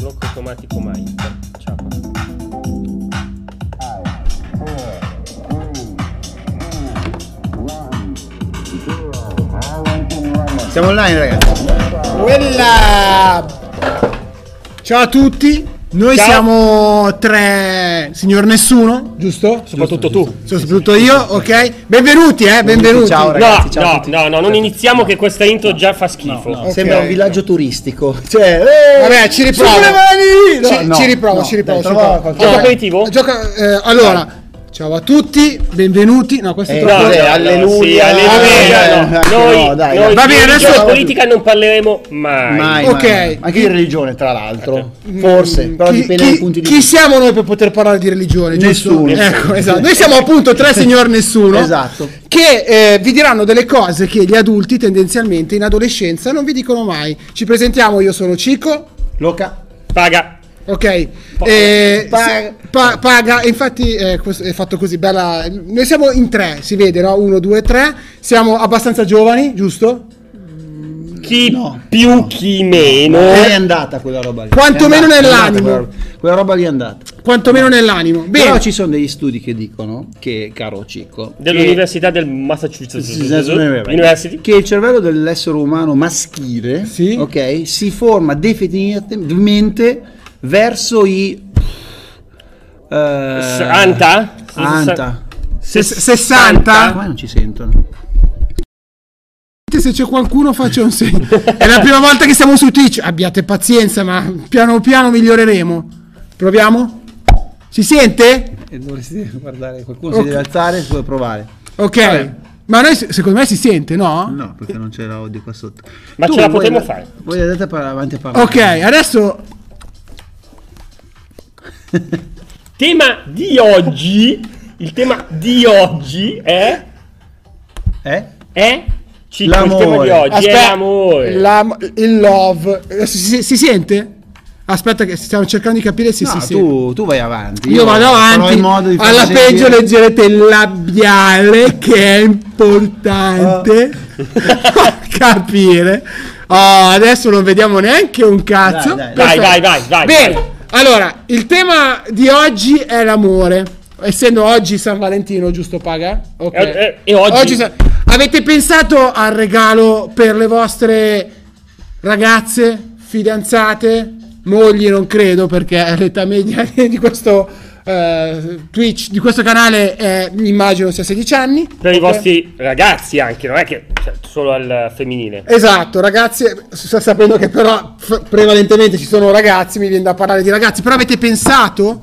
Blocco automatico mai. Ciao. Siamo online, ragazzi. Quella! Ciao a tutti, noi Ciao. siamo tre signor nessuno, giusto? Soprattutto tu. Soprattutto io, ok? Benvenuti, eh, benvenuti. Ciao, No, ragazzi. ciao a no, tutti. no, no, non iniziamo che questa intro già fa schifo. Ok. Sembra un villaggio turistico. Cioè, eh, Vabbè, ci riprovo. Ci, No, ci no, riprovo, no, ci riprovo. dai, ci riprovo. Gioco aperitivo? gioca- eh, allora, ciao a tutti, benvenuti. No, questo è Eh, troppo. No, no, Alleluia. sì, alleluia, Eh, no. Noi, no, dai, noi Va di bene, adesso- e politica non parleremo mai. Mai, Ok. mai. Anche di religione, tra l'altro. Forse, però chi, dipende chi- dai punti di chi vista. siamo noi per poter parlare di religione? giusto? Nessuno. Ecco, esatto. Noi siamo appunto tre signor nessuno. Esatto. Che eh, vi diranno delle cose che gli adulti tendenzialmente in adolescenza non vi dicono mai. Ci presentiamo, io sono Cico. Loca. Paga. Ok, Eh, paga. se- pa- paga, infatti eh, è fatto così, bella. Noi siamo in tre, si vede, no? Uno, due, tre. Siamo abbastanza giovani, giusto? Chi No, più, chi meno. È andata quella roba lì. Quantomeno nell'animo. Quella, quella roba lì è andata. Quantomeno nell'animo. Bene. Però ci sono degli studi che dicono che, caro Cicco, Dell'Università del Massachusetts che, University. che il cervello dell'essere umano maschile Sì. ok, si forma definitivamente verso i eh, Anta? Anta. Se- 60? Come non ci sentono? Se c'è qualcuno faccia un segno. È la prima volta che siamo su Twitch. Abbiate pazienza, ma piano piano miglioreremo. Proviamo? Si sente? E dovresti guardare, qualcuno si deve alzare, si può provare. Ok. Ma noi se- secondo me si sente, no? No, perché non c'è l'audio qua sotto. Ma ce la potremmo fare. Voi andate avanti a parlare. Ok, adesso Tema di oggi. Il tema di oggi è. Eh? È. Cico, il tema di L'amore. oggi è aspetta, l'amore. la- il love. Eh, Si, si- si sente? Aspetta che stiamo cercando di capire se No, si sente. tu, tu vai avanti. Io vado farò avanti, alla sentire- peggio leggerete il labiale che è importante capire. Oh, adesso non vediamo neanche un cazzo. Dai, dai, Vai, Perfetto. vai, vai, vai. Bene, vai. Allora, il tema di oggi è l'amore. Essendo oggi San Valentino, giusto Paga? Ok. E- e- e oggi? Sa- Avete pensato al regalo per le vostre ragazze, fidanzate, mogli? Non credo, perché l'età media di questo eh, Twitch, di questo canale, è, immagino sia 16 anni. Per i Ok? vostri ragazzi anche, non è che cioè, solo al femminile. Esatto, ragazzi, sta sapendo che però f- prevalentemente ci sono ragazzi, mi viene da parlare di ragazzi, però avete pensato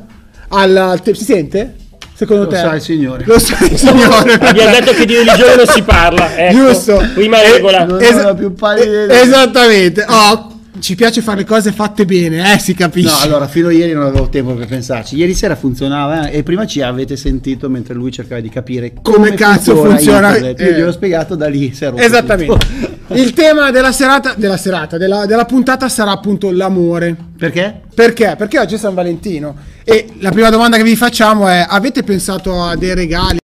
al... al te- si sente? Secondo Lo te? sa il signore. Lo sa il signore. Abbiamo detto che di religione non si parla. Ecco. Giusto. Prima regola. Non Es- più pallida eh, idea. Esattamente. Oh, ci piace fare le cose fatte bene, eh, si capisce. No, allora, fino a ieri non avevo tempo per pensarci. Ieri sera funzionava eh, e prima ci avete sentito mentre lui cercava di capire Come cazzo funziona. Io eh. gli ho spiegato da lì. Esattamente. Il tema della serata, della serata, della, della puntata sarà appunto l'amore. Perché? Perché? Perché oggi è San Valentino. E la prima domanda che vi facciamo è: avete pensato a dei regali?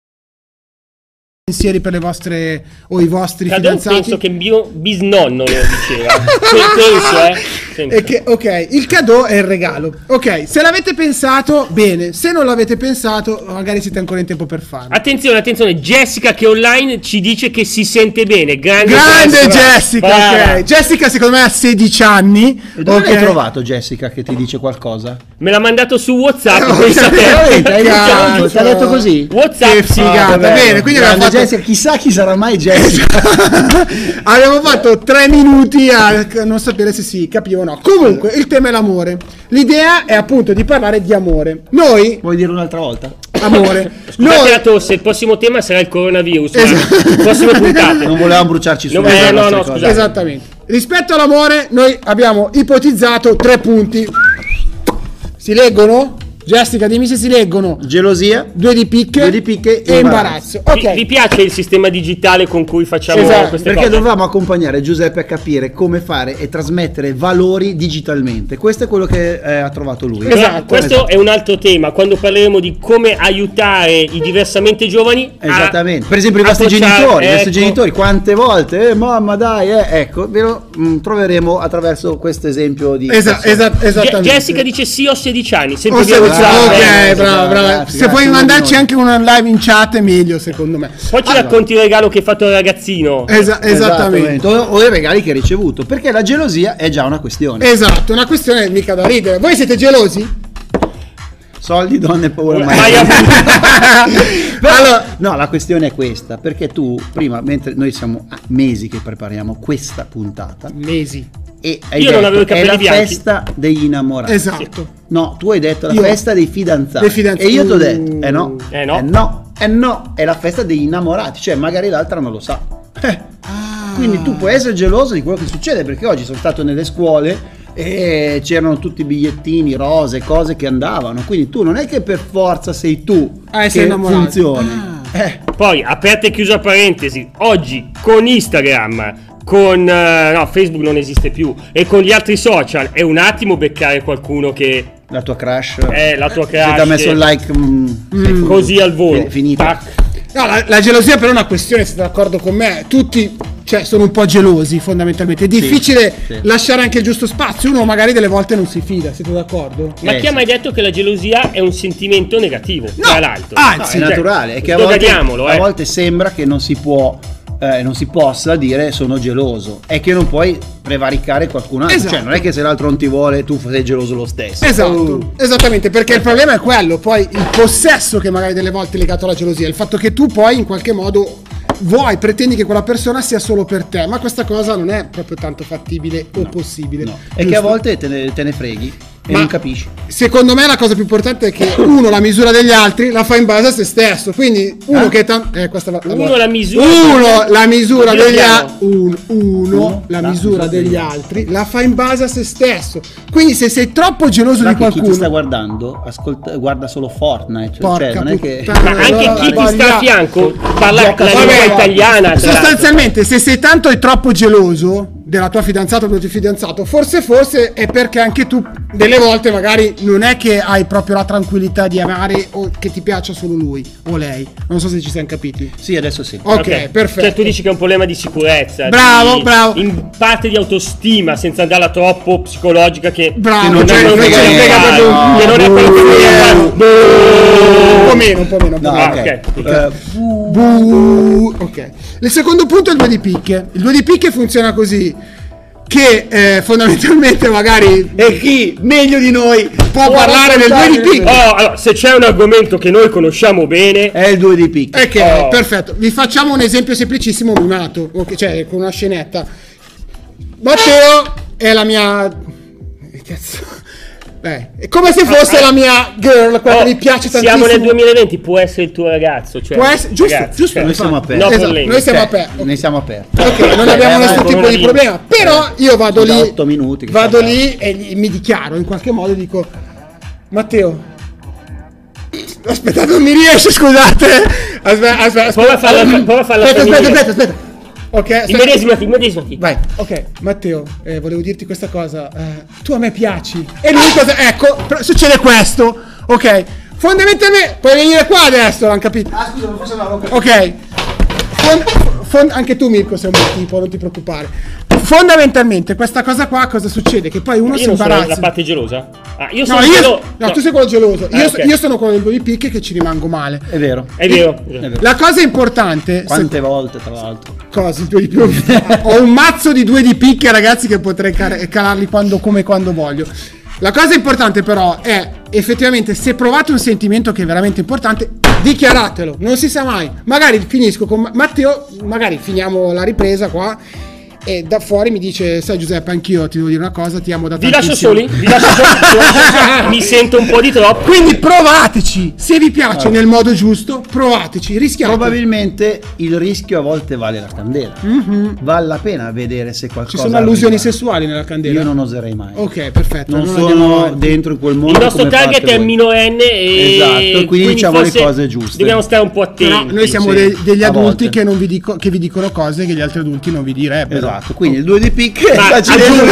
Pensieri per le vostre o i vostri Cadon fidanzati? penso che mio bisnonno lo diceva. Pe- penso, eh. E che- ok, il cadeau è il regalo. Ok, se l'avete pensato, bene. Se non l'avete pensato, magari siete ancora in tempo per farlo. Attenzione, attenzione, Jessica che online ci dice che si sente bene. Grande, Grande Jessica, Brava. ok. Jessica secondo me ha 16 anni. E dove ok? l'hai trovato Jessica che ti dice qualcosa? Me l'ha mandato su WhatsApp. Oh, pensa te. Veramente? Hai detto- Ti ha detto così? WhatsApp. Che figata, Ah, bene, quindi abbiamo fatto, Jessica, chissà chi sarà mai Jessica. abbiamo fatto tre minuti a non sapere se si capiva o no. Comunque, il tema è l'amore. L'idea è appunto di parlare di amore. Noi, Vuoi dirlo un'altra volta? amore, Scusate noi, la tosse, il prossimo tema sarà il coronavirus. Esatto. ma Prossime puntate. Non volevamo bruciarci su No, eh, no, no, scusate. Esattamente. Rispetto all'amore, noi abbiamo ipotizzato tre punti. Si leggono? Jessica, dimmi se si leggono Gelosia, due di picche, Due di picche e e imbarazzo. Vi, Ok. vi piace il sistema digitale con cui facciamo Esatto, queste perché cose? dovevamo accompagnare Giuseppe a capire come fare e trasmettere valori digitalmente. Questo è quello che eh, ha trovato lui. Esatto, questo esatto. è un altro tema, quando parleremo di come aiutare i diversamente giovani a- Esattamente. Per esempio i vostri genitori, i vostri ecco. genitori quante volte, eh, mamma dai, eh, ecco, ve lo mm, troveremo attraverso questo esempio di... Esa- persona. esa- Je- esattamente. Jessica dice sì, ho 16 anni, sempre WhatsApp, ok, bravo, bravo. Se puoi mandarci anche una live in chat è meglio, secondo me. Poi ci racconti il regalo che hai fatto al ragazzino. Esa- esattamente. O, o i regali che hai ricevuto, perché la gelosia è già una questione. Esatto, una questione mica da ridere. Voi siete gelosi? Soldi, donne, paura. Però- Allora- no, la questione è questa, perché tu prima, mentre noi siamo a mesi che prepariamo questa puntata, Mesi. E hai Io non detto, avevo i è capelli la bianchi." festa degli innamorati. Esatto. No, tu hai detto la Io- festa dei fidanzati. Dei fidanzati. E io ti ho detto, eh no, Eh no. eh no, eh no, è la festa degli innamorati, cioè magari l'altra non lo sa. Eh, Ah. Quindi tu puoi essere geloso di quello che succede, perché oggi sono stato nelle scuole e c'erano tutti i bigliettini, rose, cose che andavano. Quindi tu non è che per forza sei tu Ah, che sei innamorato. funzioni. Ah. Eh, Poi, aperta e chiusa parentesi, oggi con Instagram, con eh, no, Facebook non esiste più, e con gli altri social è un attimo beccare qualcuno che la tua crush. è la tua se ti ha messo il like mm, Così al volo. è finita. Tac. No, la, la gelosia però è una questione, siete d'accordo con me? Tutti cioè, sono un po' gelosi fondamentalmente. È difficile sì. lasciare anche il giusto spazio. Uno magari delle volte non si fida, siete d'accordo? Ma Eh, chi ha sì. mai detto che la gelosia è un sentimento negativo? tra l'altro. Ah, No, sì, è cioè, naturale, è che a volte, a eh. volte sembra che non si può eh, non si possa dire sono geloso, è che non puoi prevaricare qualcun altro, Esatto. cioè non è che se l'altro non ti vuole tu sei geloso lo stesso. Esatto, Uh. esattamente, perché il problema è quello, poi il possesso che magari delle volte è legato alla gelosia, il fatto che tu poi in qualche modo vuoi, pretendi che quella persona sia solo per te, ma questa cosa non è proprio tanto fattibile o possibile. No, è che a volte te ne, te ne freghi e Ma- non capisci. Secondo me la cosa più importante è che uno la misura degli altri la fa in base a se stesso. Quindi uno Ah. che tan- eh, questa va- Uno la misura- Uno la misura degli altri. uno, uno la misura degli altri la fa in base a se stesso. Quindi se sei troppo geloso di che chi ti sta qualcuno, guardando ascolta, guarda solo Fortnite, cioè, Porca cioè, non è che. Ma anche Allora, chi ti sbaglia- sta a fianco parla la lingua italiana. Sostanzialmente, se sei tanto e troppo geloso della tua fidanzata o del tuo fidanzato, forse forse è perché anche tu delle volte magari non è che hai proprio la tranquillità di amare o che ti piaccia solo lui o lei. Non so se ci siamo capiti. Sì, adesso sì. Ok, perfetto. Cioè, tu dici che è un problema di sicurezza. Bravo, di- bravo. In parte di autostima, senza andarla troppo psicologica. Che Bravo, non cioè, non ce frega frega proprio che non è quello che Un po' meno, un po' meno. No. Ah, ok. ok. Eh, Bu- ok. Il secondo punto è il 2 di picche. Il 2 di picche funziona così. Che eh, fondamentalmente magari e chi meglio di noi può parlare del 2 di picche. Oh, allora, se c'è un argomento che noi conosciamo bene, È il 2 di picche. Ok, Oh. perfetto. Vi facciamo un esempio semplicissimo mimato, ok, cioè con una scenetta. Matteo è la mia. Cazzo. Eh, è come se fosse la mia girl, quella oh, che mi piace tantissimo. siamo nel 2020, può essere il tuo ragazzo. Cioè, Può essere- giusto, ragazzi, giusto, cioè, Noi siamo aperti. No Esatto, noi siamo Cioè, aperti. Ne siamo aperti. Ok, non abbiamo nessun tipo di problema. Però io vado lì. otto minuti che vado lì e mi dichiaro in qualche modo dico: Matteo. Aspettate, non mi riesce, scusate. Aspetta, aspetta, Prova a farla- aspetta. prova a farla aspetta, aspetta, aspetta, aspetta. Ok. Immedesimati, immedesimati. Vai, ok, Matteo, eh, volevo dirti questa cosa. eh, tu a me piaci. E lui cosa. Ecco, succede questo. Ok, fondamentalmente. Puoi venire qua adesso, l'hanno capito. Ah, scusa, ma forse no, ok. Ok. Fon- fon- anche tu Mirko sei un bel tipo, non ti preoccupare. Fondamentalmente questa cosa qua cosa succede? Che poi uno si Io non sono la imbarazza. parte gelosa? Ah, io No, sono io, quello- no, no. tu sei quello geloso. Ah, io, ok. io sono quello del due di picche che ci rimango male. È vero. È vero. È vero. La cosa importante. Quante volte, tra l'altro. Cosa? Due di più? Ho un mazzo di due di picche, ragazzi, che potrei car- calarli quando, come quando voglio. La cosa importante, però, è effettivamente se provate un sentimento che è veramente importante, dichiaratelo. Non si sa mai. Magari finisco con Ma- Matteo, magari finiamo la ripresa qua. E da fuori mi dice, sai Giuseppe, anch'io ti devo dire una cosa, ti amo da Vi lascio tantissimo." soli? Vi lascio soli? Vi lascio soli? Mi sento un po' di troppo. Quindi provateci, se vi piace nel modo giusto, provateci, rischiate. Probabilmente il rischio a volte vale la candela. Vale la pena vedere se qualcosa. Ci sono allusioni arriva. sessuali nella candela. Io non oserei mai. Ok, perfetto. Non allora andiamo sono dentro in quel Il mondo. nostro come target è minorenne e Esatto, quindi diciamo le cose giuste. Dobbiamo stare un po' attenti. Però noi siamo sì, de- degli adulti che, non vi dico- che vi dicono cose che gli altri adulti non vi direbbero. Esatto, quindi il 2 di picche Ma aggiungo,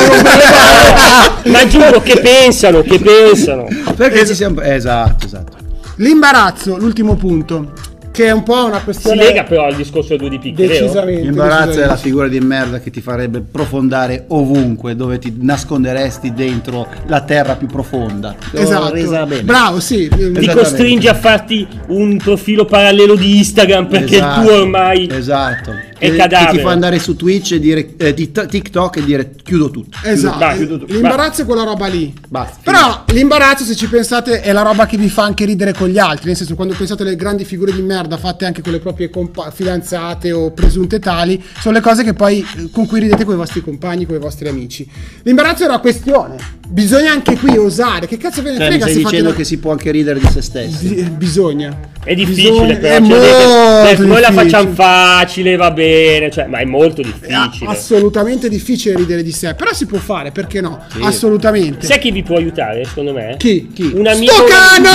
ma aggiungo che pensano, che pensano. Perché ci siamo. Esatto, esatto. L'imbarazzo, l'ultimo punto, che è un po' una Si questione lega però al discorso 2 di picche, vero? decisamente. L'imbarazzo è la decisamente. figura di merda che ti farebbe profondare ovunque, dove ti nasconderesti dentro la terra più profonda. L'ho Esatto. resa bene. Bravo, sì. Ti Esattamente. costringe a farti un profilo parallelo di Instagram perché Esatto, il tuo ormai esatto. È Che-. Che ti fa andare su Twitch e dire eh, di t- TikTok e dire chiudo tutto. Esatto, Vai, chiudo tutto. l'imbarazzo è quella roba lì. Basta. Però l'imbarazzo, se ci pensate, è la roba che vi fa anche ridere con gli altri. Nel senso, quando pensate alle grandi figure di merda fatte anche con le proprie compa- fidanzate o presunte tali, sono le cose che poi eh, con cui ridete con i vostri compagni, con i vostri amici. L'imbarazzo è una questione. Bisogna anche qui osare. Che cazzo ve ne Cioè, frega stai dicendo una- che si può anche ridere di se stessi. Di- Bisogna. È difficile Bisogna- però, è cioè, molto noi la facciamo facile, va bene, cioè, ma è molto È difficile. assolutamente difficile ridere di sé, però si può fare, perché no? Assolutamente. Sai chi vi può aiutare, secondo me? Chi? Chi? Un amico. Sto cane,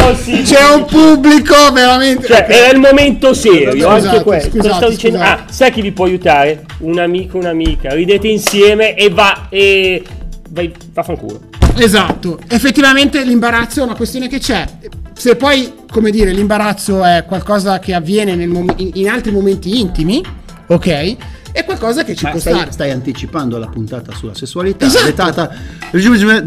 non si No, C'è un pubblico veramente. Cioè, era il momento serio, Esatto, anche questo. Scusate, stavo dicendo? scusate. Ah, sai chi vi può aiutare? Un amico, un'amica. Ridete insieme e va e vai, vaffanculo. Esatto, effettivamente l'imbarazzo è una questione che c'è. Se poi, come dire, l'imbarazzo è qualcosa che avviene nel mom- in, altri momenti intimi, ok? È qualcosa che ci Ma può stai, stare. stai anticipando la puntata sulla sessualità Esatto. dettata del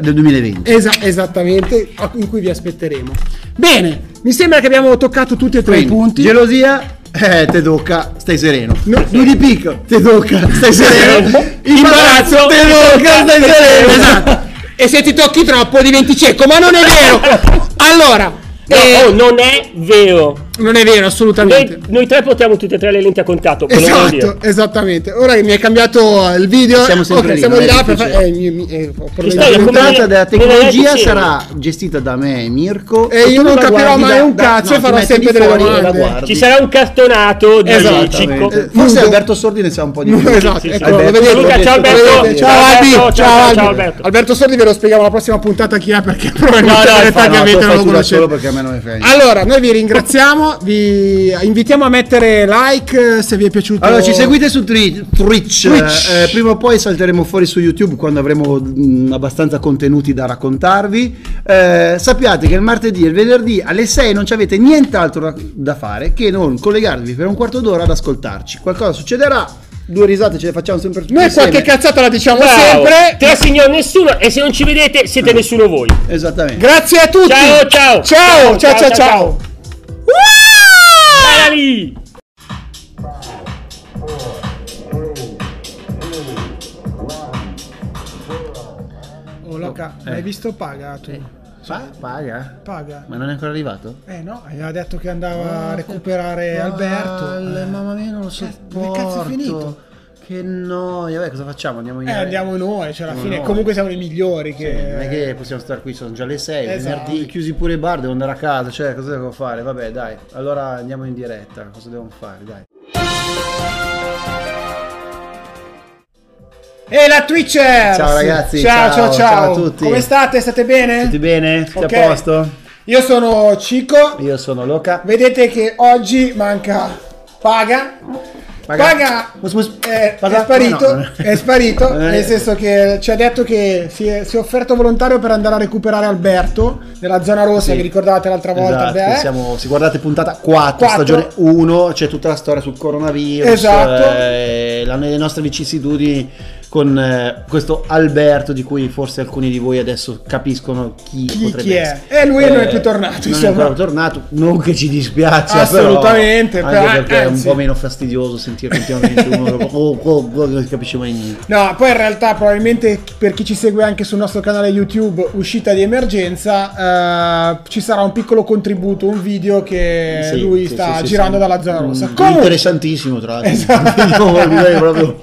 del 2020. Esa- esattamente, in cui vi aspetteremo. Bene, mi sembra che abbiamo toccato tutti e tre i punti. gelosia, eh, te tocca, stai sereno. No. Due di picco, te tocca, stai sereno. Imbarazzo, te tocca, stai sereno. Esatto. E se ti tocchi troppo diventi cieco, ma non è vero. Allora, No, eh, oh, non è vero. Non è vero assolutamente. Noi, noi tre portiamo tutte e tre le lenti a contatto. Esatto, esattamente. Ora che mi hai cambiato il video, Siamo sempre ok, lì, siamo è là per fare. eh, mi- mi- eh, La puntata della tecnologia sarà gestita da me e Mirko. E io non capirò mai un cazzo e farò sempre delle domande. Ci sarà un cartonato di Esatto. Cicco. Eh, Forse Fungo. Alberto Sordi ne sa un po' di più. Esatto, sì, sì. ecco, ciao Alberto. Ciao Alberto, Alberto. Alberto Sordi ve lo spieghiamo la prossima puntata chi è perché probabilmente non lo conoscete. perché a me non mi frega. Allora, noi vi ringraziamo, vi invitiamo a mettere like eh, se vi è piaciuto. Allora, ci seguite su Tri- Twitch, Twitch. eh, prima o poi salteremo fuori su YouTube quando avremo mh, abbastanza contenuti da raccontarvi. Eh, sappiate che il martedì e il venerdì alle 6 non ci avete nient'altro da, da fare che non collegarvi per un quarto d'ora ad ascoltarci. Qualcosa succederà, due risate ce le facciamo sempre Noi insieme. qualche cazzata la diciamo Bravo. sempre. Tre signor nessuno e se non ci vedete siete nessuno voi. Esattamente. Grazie a tutti. Ciao, ciao. Ciao, ciao, ciao, ciao. Dai lì. Oh, Loca, hai visto Paga tu? Pa- paga? Paga. Ma non è ancora arrivato? Eh no, aveva detto che andava a recuperare Alberto. Palle, Eh. mamma mia, non lo Che sopporto. cazzo è finito? Che noia. Vabbè, cosa facciamo? Andiamo in Eh, andiamo noi, cioè alla fine no. comunque siamo i migliori che... Sì, non è che possiamo stare qui, sono già le 6, Esatto. venerdì, chiusi pure i bar, devo andare a casa, cioè cosa devo fare? Vabbè dai, allora andiamo in diretta, cosa devo fare? Dai. E la Twitcher! Ciao ragazzi, ciao, ciao, ciao, ciao. a tutti. Come state? State bene? Tutti bene? Tutti Ok. a posto? Io sono Cico. Io sono Loca. Vedete che oggi manca Paga. Paga, Mus, mus. è, Paga? è sparito, No. è sparito, Eh. nel senso che ci ha detto che si è, si è offerto volontario per andare a recuperare Alberto nella zona rossa, Sì. vi ricordate l'altra volta? Esatto, siamo, se guardate puntata 4, Quattro. stagione 1, c'è tutta la storia sul coronavirus, Esatto. eh, la- le nostre vicissitudini con eh, questo Alberto di cui forse alcuni di voi adesso capiscono chi, Chi- potrebbe chi è? essere. Eh, lui non è più tornato, Non è insomma. ancora tornato, non che ci dispiace, Assolutamente, però, anche però, perché è un anzi. po' meno fastidioso sentire continuamente uno che oh, oh, oh, non si capisce mai niente. No, poi in realtà probabilmente per chi ci segue anche sul nostro canale YouTube uscita di emergenza eh, ci sarà un piccolo contributo, un video che Sì, lui sì, sta sì, girando dalla zona rossa. Mm, Comunque- Interessantissimo tra l'altro. Esatto. No, proprio.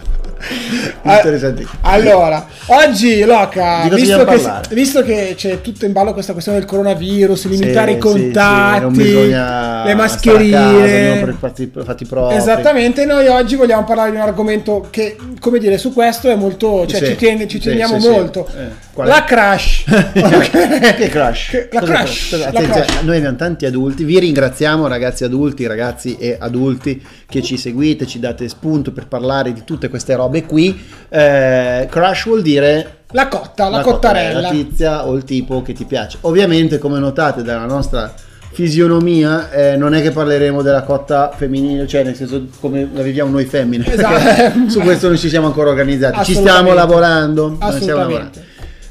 Allora, oggi Loca, visto che, visto che c'è tutto in ballo questa questione del coronavirus, limitare Sì, i sì, sì, contatti, non bisogna le casa, mascherine. i fatti, fatti propri. Esattamente, noi oggi vogliamo parlare di un argomento che, come dire, su questo è molto, cioè Sì, ci, tiene- ci sì, teniamo sì, sì. molto. Eh, qual è? la crash. che crash? La crash, cosa- la crash. Noi abbiamo tanti adulti, vi ringraziamo ragazzi adulti, ragazzi e adulti che ci seguite, ci date spunto per parlare di tutte queste robe qui. Eh, crash vuol dire La cotta, la, la cottarella. la tizia o il tipo che ti piace. Ovviamente, come notate dalla nostra fisionomia, eh, non è che parleremo della cotta femminile, cioè nel senso come la viviamo noi femmine. Esatto. Su questo non ci siamo ancora organizzati, ci stiamo lavorando. Assolutamente.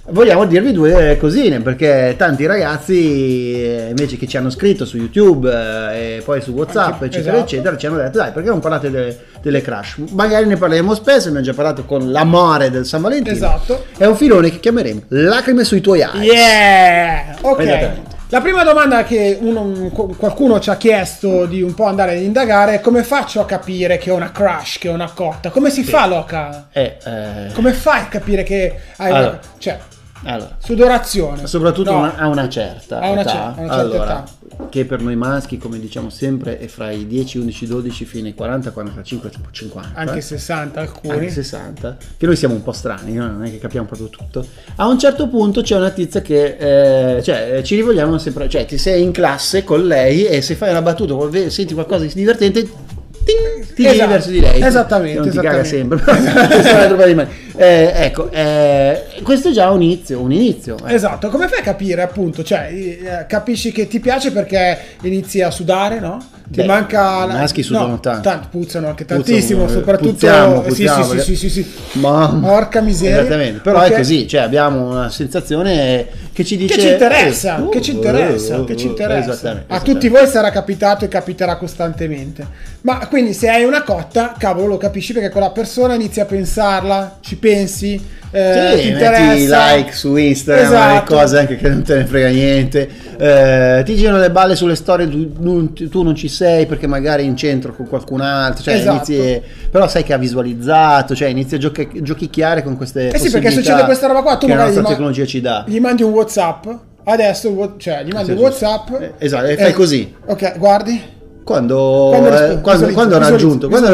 Vogliamo dirvi due cosine perché tanti ragazzi eh, invece che ci hanno scritto su YouTube eh, e poi su WhatsApp eccetera esatto. eccetera ci hanno detto dai perché non parlate delle, delle crash magari ne parleremo spesso abbiamo già parlato con l'amore del San Valentino Esatto. è un filone che chiameremo lacrime sui tuoi eyes Yeah! Ok. La prima domanda che uno- qualcuno ci ha chiesto di un po' andare ad indagare è come faccio a capire che ho una crush, che ho una cotta? Come si fa, Loca? Eh, eh, Come fai a capire che hai Allora. una... Cioè, allora sudorazione. soprattutto No. una- a una certa A una età, cer- una certa allora, età. che per noi maschi come diciamo sempre è fra i 10 11 12 fino ai 40 45 50 Anche 60 alcuni. anche 60, che noi siamo un po' strani, no? non è che capiamo proprio tutto. A un certo punto c'è una tizia che eh, cioè, eh, ci rivolgiamo sempre, cioè ti sei in classe con lei e se fai una battuta senti qualcosa di divertente, ting, ti giri Esatto, verso di lei. esattamente, Non ti caga esattamente. sempre, Eh, ecco, eh, questo è già un inizio, un inizio. eh. Esatto, come fai a capire appunto? Cioè, eh, capisci che ti piace perché inizi a sudare, no? Ti Beh, manca... i maschi sudano tanto. puzzano anche Puzzano, tantissimo, eh, soprattutto... puzziamo, eh, puzziamo, sì, sì, perché- sì, sì, sì. Mamma. Porca miseria. Esattamente, però Ok. è così, cioè abbiamo una sensazione che ci dice... Che ci interessa, eh, che ci uh, interessa, uh, che ci uh, interessa. esattamente, A tutti voi sarà capitato e capiterà costantemente. Ma quindi se hai una cotta, cavolo, lo capisci perché quella persona inizi a pensarla, ci pensi, eh, Sì, ti metti interessa. like su Instagram, Esatto. le cose anche che non te ne frega niente. Eh, ti girano le balle sulle storie, tu non, tu non ci sei perché magari in centro con qualcun altro. Cioè Esatto. inizi, però sai che ha visualizzato, cioè inizi a giochi- giochicchiare con queste Eh sì, perché succede questa roba qua, tu la magari gli ma- tecnologia ci dà. Gli mandi un WhatsApp. Adesso, cioè, gli mandi un. WhatsApp. Eh, esatto, e fai così. Ok, guardi. Quando, Quando eh, quando, visualizza, quando ha visualizza, raggiunto, quando,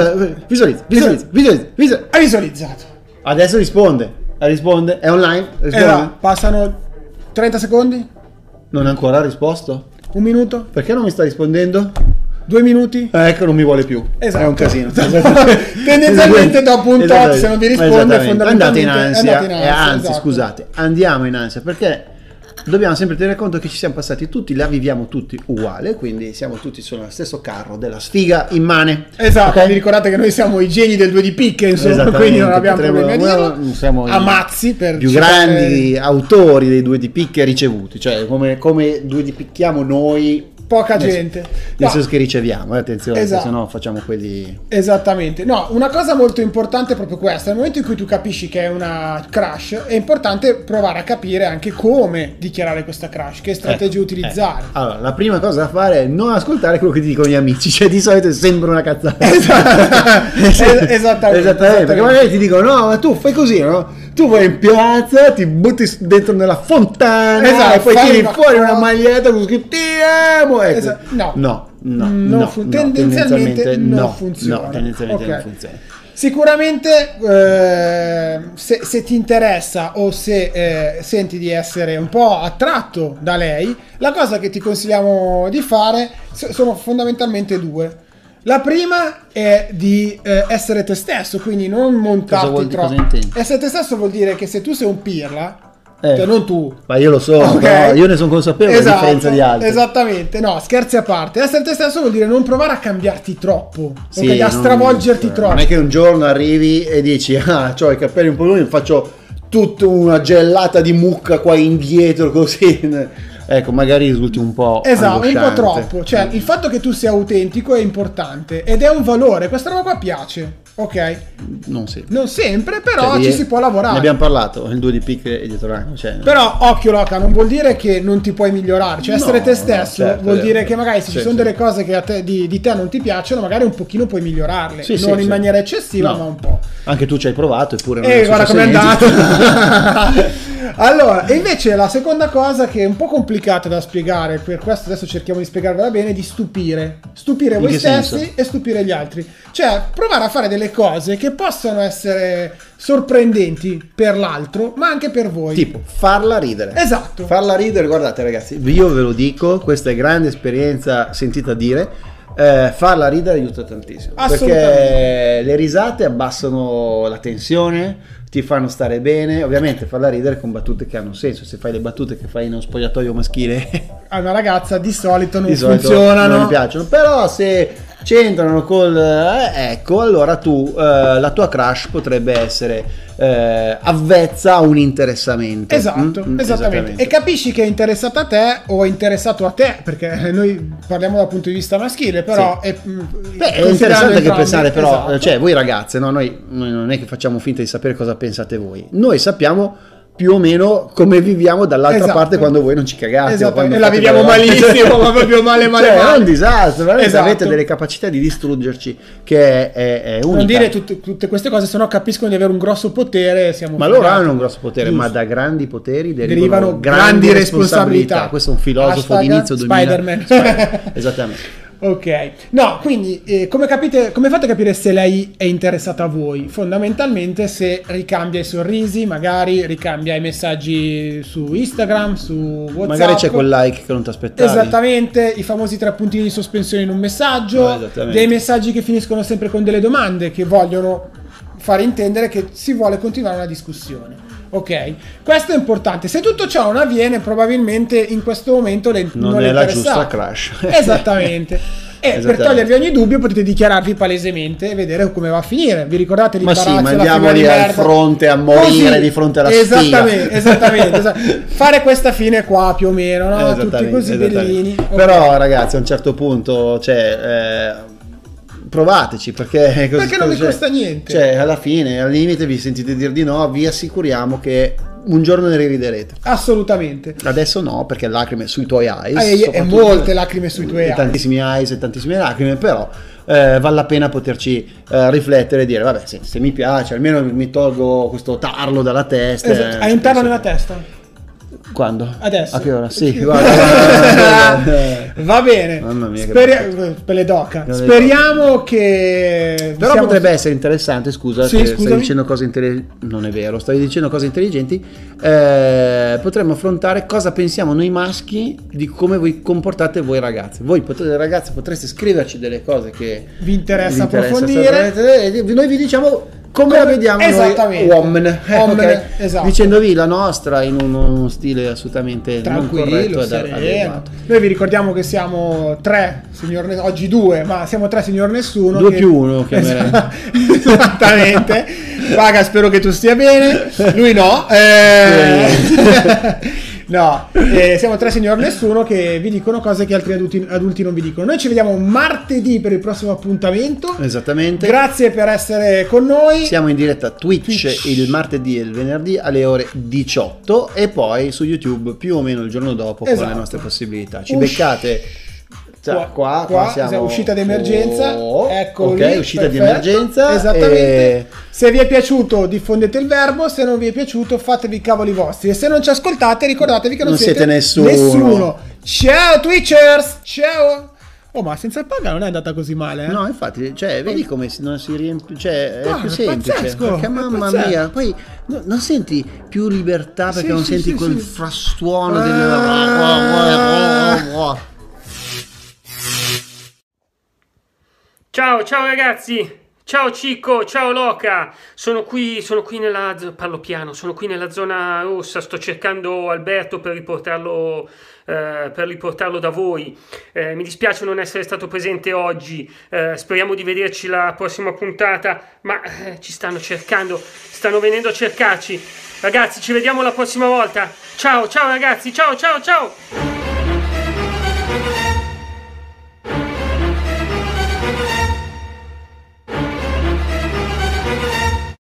visualizza, visualizza, visualizza, visualizza. Hai visualizzato. Adesso risponde, risponde, è online, risponde. Esatto, passano 30 secondi, Non ha ancora risposto? un minuto, Perché non mi sta rispondendo? due minuti. Eh, ecco, non mi vuole più. Esatto. È un casino. Tendenzialmente dopo un tot, se non vi risponde, Esattamente. Andate in fondamentalmente ansia. andate in eh, ansia, anzi, esatto. scusate, andiamo in ansia perché dobbiamo sempre tenere conto che ci siamo passati tutti, la viviamo tutti uguale, quindi siamo tutti sullo stesso carro della sfiga immane. Esatto, Ok? vi ricordate che noi siamo i geni del 2 di picche, insomma, quindi non abbiamo problemi a dirlo. siamo Amazzi per più grandi autori dei due di picche ricevuti, cioè come, come due di picchiamo noi. Poca nel- gente. Nel No. senso che riceviamo, eh, attenzione, Esatto. se no facciamo quelli... Esattamente, no, una cosa molto importante è proprio questa, nel momento in cui tu capisci che è una crash, è importante provare a capire anche come dichiarare questa crash, che strategie Ecco, utilizzare. ecco. Allora, la prima cosa da fare è non ascoltare quello che ti dicono gli amici, cioè di solito sembra una cazzata. Es- esattamente, Esattamente, perché esattamente. magari ti dicono no, ma tu fai così, no? Tu vai in piazza, ti butti dentro nella fontana Esatto, e poi tiri una fuori una maglietta con scritto ti amo. Ecco. Esa- no. no, no, Non no, fun- no, tendenzialmente non no, funziona. Tendenzialmente Ok. non funziona. Sicuramente eh, se, se ti interessa o se eh, senti di essere un po' attratto da lei, la cosa che ti consigliamo di fare so- sono fondamentalmente due. La prima è di eh, essere te stesso, quindi non montarti vuol troppo. cosa intendi? Essere te stesso vuol dire che se tu sei un pirla, Eh. Cioè, non tu. Ma io lo so, Ok? però io ne sono consapevole Esatto, a differenza di altri. Esattamente, no, scherzi a parte. Essere te stesso vuol dire non provare a cambiarti troppo, Sì, ok? A non- stravolgerti cioè, troppo. Non è che un giorno arrivi e dici, ah, ho i capelli un po' lunghi, faccio tutta una gellata di mucca qua indietro così. Ecco, magari risulti un po' Esatto, un po' troppo. Cioè, il fatto che tu sia autentico è importante ed è un valore. Questa roba qua piace, ok? Non sì. Non sempre, però Cioè, ci si può lavorare. Ne abbiamo parlato, il 2 di pick e dietro l'anno. Cioè, Però occhio Loca, non vuol dire che non ti puoi migliorare, cioè No, essere te no, stesso certo, vuol è dire che magari se Sì, ci sono sì. delle cose che a te- di, di te non ti piacciono, magari un pochino puoi migliorarle, Sì, sì, non in sì. maniera eccessiva, No. ma un po'. Anche tu ci hai provato, eppure non E è guarda com'è andato. allora, e invece la seconda cosa che è un po' complicata da spiegare, per questo adesso cerchiamo di spiegarvela bene, è di stupire. Stupire In voi stessi senso? e stupire gli altri. Cioè, provare a fare delle cose che possono essere sorprendenti per l'altro, ma anche per voi. Tipo, farla ridere. Esatto. Farla ridere, guardate ragazzi, io ve lo dico, questa è grande esperienza sentita dire. Eh, farla ridere aiuta tantissimo perché le risate abbassano la tensione, ti fanno stare bene. Ovviamente farla ridere con battute che hanno senso. Se fai le battute che fai in uno spogliatoio maschile, A una ragazza di solito non di solito funzionano. non mi piacciono. Però se c'entrano col eh, ecco, allora tu eh, la tua crush potrebbe essere eh, avvezza a un interessamento. Esatto, Mm, mm, esattamente. E capisci che è interessata a te o è interessato a te, perché noi parliamo dal punto di vista maschile, però Sì. è, mm, Beh, è interessante entrambi- pensare però, esatto. cioè voi ragazze, no? noi, noi non è che facciamo finta di sapere cosa pensate voi, noi sappiamo più o meno come viviamo dall'altra Esatto. parte quando voi non ci cagate. Esatto, e la viviamo robe- malissimo, ma proprio male, male, Cioè, male. è un disastro, veramente Esatto. avete delle capacità di distruggerci che è, è, è unica. Non dire tutte, tutte queste cose, sennò capiscono di avere un grosso potere. Siamo ma loro hanno un grosso potere, Giusto. ma da grandi poteri derivano, derivano grandi, grandi responsabilità. responsabilità. Questo è un filosofo Hashtag di inizio 2000. Spider-Man. Spider- Esattamente. Ok, no, quindi eh, come capite, come fate a capire se lei è interessata a voi? Fondamentalmente se ricambia i sorrisi, magari ricambia i messaggi su Instagram, su WhatsApp. Magari c'è quel like che non ti aspettavi. Esattamente, i famosi tre puntini di sospensione in un messaggio, No, dei messaggi che finiscono sempre con delle domande che vogliono fare intendere che si vuole continuare una discussione. Ok, questo è importante. Se tutto ciò non avviene, probabilmente in questo momento le, Non non, è la giusta crush. Esattamente. E per Esattamente. togliervi ogni dubbio potete dichiararvi palesemente e vedere come va a finire. Vi ricordate di Ma sì, la mandiamoli al fronte a morire Così. di fronte alla esattamente, sfiga. Esattamente, esatto. Fare questa fine qua più o meno, no? Tutti Esattamente, così esattamente. bellini. Ok. Però ragazzi a un certo punto, cioè, eh, provateci perché... così- Perché non vi costa niente. Cioè, alla fine, al limite vi sentite dire di no, vi assicuriamo che un giorno ne riderete. Assolutamente. Adesso no, perché lacrime sui tuoi eyes. Hai- e molte lacrime sui tuoi e eyes. Tantissimi eyes e tantissime lacrime, però eh, vale la pena poterci eh, riflettere e dire, vabbè, se, se mi piace, almeno mi tolgo questo tarlo dalla testa. Esatto. eh, Hai un tarlo penso nella che- testa? Quando? Adesso. A che ora? Sì, guarda. Va bene. Mamma mia, che Speria- Pelle d'oca. Speriamo che. Però siamo- potrebbe essere interessante, scusa, Sì, stai dicendo cose intelligenti. Non è vero, stai dicendo cose intelligenti. Eh, potremmo affrontare cosa pensiamo noi maschi di come vi comportate voi ragazze. Voi potete, ragazze potreste scriverci delle cose che Vi interessa vi approfondire. e noi vi diciamo come, la Come- vediamo Esattamente. noi uomini, eh, Uomini, ok? esatto. dicendovi la nostra in uno, uno assolutamente Tranquillo, sereno. Noi vi ricordiamo che siamo tre, signor oggi due, ma siamo tre, signor Nessuno. Due che- più uno, chiamerei. Esattamente. Vaga, spero che tu stia bene. Lui no. Eh, No, eh, siamo tre signor Nessuno che vi dicono cose che altri adulti, adulti non vi dicono. Noi ci vediamo martedì per il prossimo appuntamento. Esattamente. Grazie per essere con noi. Siamo in diretta Twitch, Twitch. il martedì e il venerdì alle ore 18 e poi su YouTube più o meno il giorno dopo con Esatto. le nostre possibilità. Ci Usci- beccate cioè, Qua- qua, qua, siamo uscita d'emergenza, Oh, ecco ok, lì, uscita di emergenza Esattamente. e- Se vi è piaciuto, diffondete il verbo. Se non vi è piaciuto, fatevi i cavoli vostri. E se non ci ascoltate, ricordatevi che non, Non siete nessuno. nessuno. Ciao, Twitchers! Ciao! Oh, ma senza paga non è andata così male, eh? No, infatti, cioè, vedi come si- non si riempie, cioè, è No, più è semplice. pazzesco, perché mamma mia, poi no- non senti più libertà perché Sì, non sì, senti sì, quel frastuono Ah. del Ciao, ciao ragazzi! Ciao Cicco, ciao Loca, sono qui, sono qui nella, parlo piano, sono qui nella zona rossa, sto cercando Alberto per riportarlo, eh, per riportarlo da voi. Eh, mi dispiace non essere stato presente oggi, eh, speriamo di vederci la prossima puntata, ma eh, ci stanno cercando, stanno venendo a cercarci. Ragazzi, ci vediamo la prossima volta. Ciao, ciao ragazzi, ciao, ciao, ciao.